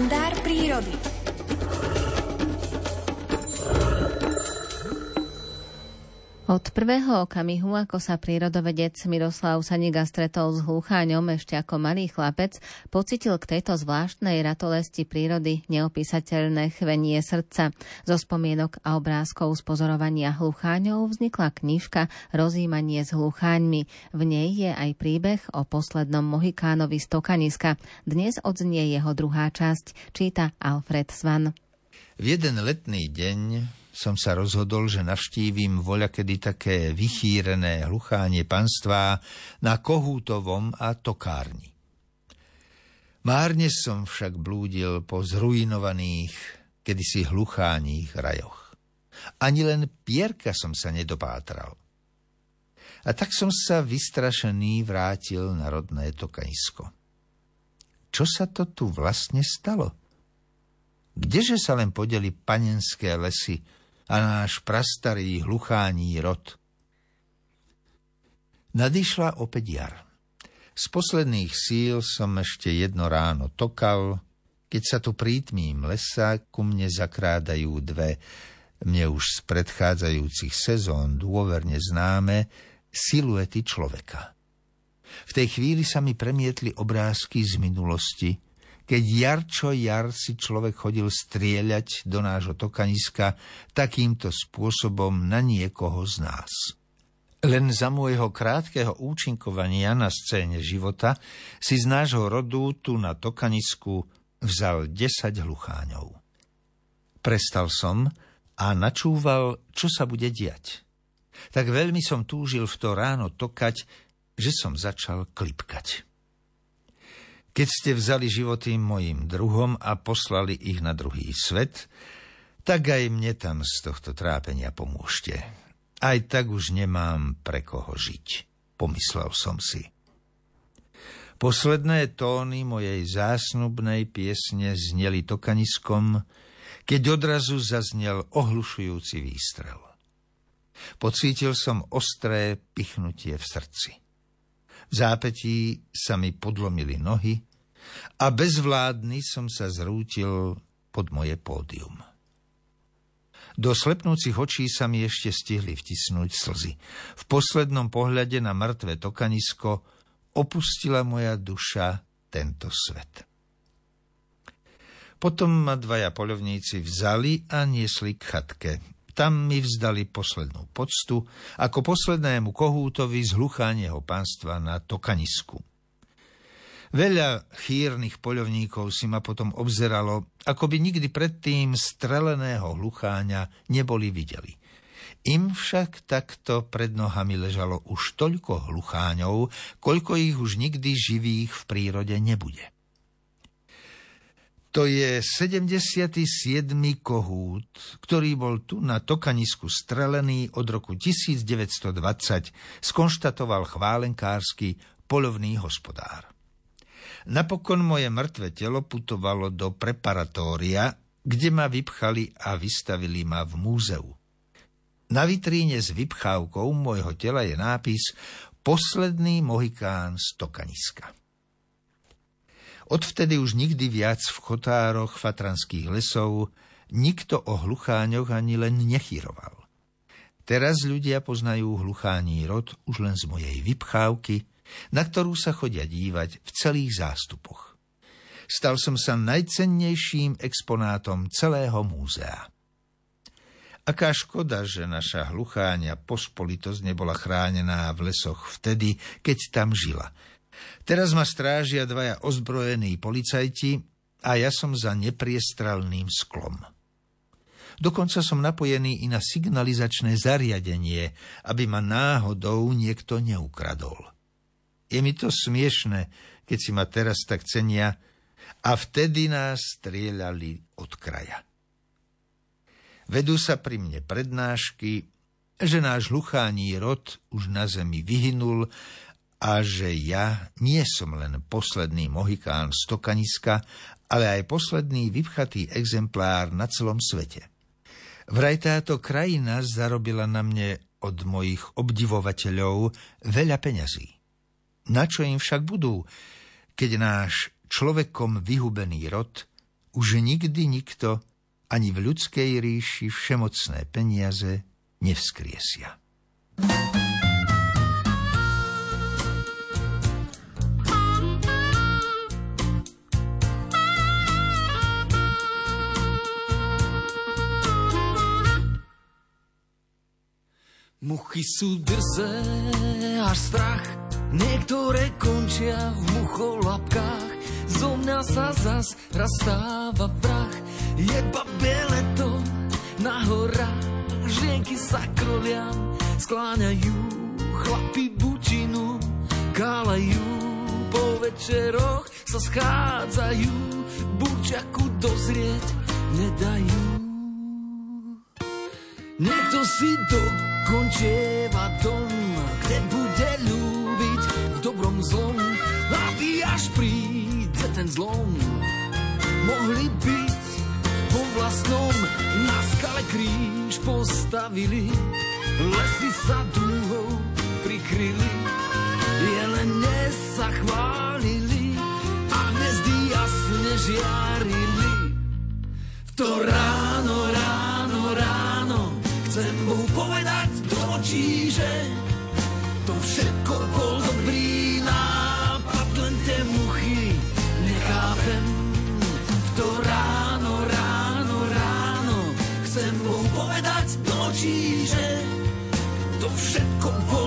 kalendár prírody. Od prvého okamihu, ako sa prírodovedec Miroslav Saniga stretol s hlucháňom ešte ako malý chlapec, pocitil k tejto zvláštnej ratolesti prírody neopísateľné chvenie srdca. Zo spomienok a obrázkov z pozorovania hlucháňov vznikla knižka Rozímanie s hlucháňmi. V nej je aj príbeh o poslednom Mohikánovi z Tokaniska. Dnes odznie jeho druhá časť, číta Alfred Svan. V jeden letný deň som sa rozhodol, že navštívim voľakedy také vychýrené hluchánie panstvá na Kohútovom a Tokárni. Márne som však blúdil po zrujnovaných, kedysi hlucháních rajoch. Ani len pierka som sa nedopátral. A tak som sa vystrašený vrátil na rodné Tokajsko. Čo sa to tu vlastne stalo? Kdeže sa len podeli panenské lesy, a náš prastarý hluchání rod. Nadišla opäť jar. Z posledných síl som ešte jedno ráno tokal, keď sa tu prítmím lesa ku mne zakrádajú dve, mne už z predchádzajúcich sezón dôverne známe, siluety človeka. V tej chvíli sa mi premietli obrázky z minulosti, keď jar čo jar si človek chodil strieľať do nášho tokaniska takýmto spôsobom na niekoho z nás. Len za môjho krátkeho účinkovania na scéne života si z nášho rodu tu na tokanisku vzal 10 hlucháňov. Prestal som a načúval, čo sa bude diať. Tak veľmi som túžil v to ráno tokať, že som začal klipkať. Keď ste vzali životy mojim druhom a poslali ich na druhý svet, tak aj mne tam z tohto trápenia pomôžte. Aj tak už nemám pre koho žiť, pomyslel som si. Posledné tóny mojej zásnubnej piesne zneli tokaniskom, keď odrazu zaznel ohlušujúci výstrel. Pocítil som ostré pichnutie v srdci. V zápetí sa mi podlomili nohy a bezvládny som sa zrútil pod moje pódium. Do slepnúcich očí sa mi ešte stihli vtisnúť slzy. V poslednom pohľade na mŕtve tokanisko opustila moja duša tento svet. Potom ma dvaja polovníci vzali a niesli k chatke. Tam mi vzdali poslednú poctu ako poslednému kohútovi z hluchánieho pánstva na Tokanisku. Veľa chýrnych poľovníkov si ma potom obzeralo, ako by nikdy predtým streleného hlucháňa neboli videli. Im však takto pred nohami ležalo už toľko hlucháňov, koľko ich už nikdy živých v prírode nebude. To je 77. kohút, ktorý bol tu na Tokanisku strelený od roku 1920, skonštatoval chválenkársky polovný hospodár. Napokon moje mŕtve telo putovalo do preparatória, kde ma vypchali a vystavili ma v múzeu. Na vitríne s vypchávkou môjho tela je nápis Posledný Mohikán z Tokaniska. Odvtedy už nikdy viac v chotároch fatranských lesov nikto o hlucháňoch ani len nechyroval. Teraz ľudia poznajú hluchání rod už len z mojej vypchávky, na ktorú sa chodia dívať v celých zástupoch. Stal som sa najcennejším exponátom celého múzea. Aká škoda, že naša hlucháňa pospolitosť nebola chránená v lesoch vtedy, keď tam žila – Teraz ma strážia dvaja ozbrojení policajti a ja som za nepriestrelným sklom. Dokonca som napojený i na signalizačné zariadenie, aby ma náhodou niekto neukradol. Je mi to smiešne, keď si ma teraz tak cenia, a vtedy nás strieľali od kraja. Vedú sa pri mne prednášky, že náš hluchání rod už na zemi vyhynul a že ja nie som len posledný mohikán z Tokaniska, ale aj posledný vypchatý exemplár na celom svete. Vraj táto krajina zarobila na mne od mojich obdivovateľov veľa peňazí. Na čo im však budú, keď náš človekom vyhubený rod už nikdy nikto ani v ľudskej ríši všemocné peniaze nevskriesia. Muchy sú drzé až strach, niektoré končia v mucholapkách. Zo mňa sa zas rastáva prach, je babie to na horách. Žienky sa krolia, skláňajú, chlapi bučinu, kálajú. Po večeroch sa schádzajú, bučaku dozrieť nedajú. Niekto si do končieva dom, kde bude ľúbiť v dobrom zlom, aby až príde ten zlom. Mohli byť po vlastnom na skale kríž postavili, lesy sa dúhou prikryli, jelene sa chválili a hviezdy jasne žiarili. V to ráno, to všetko bol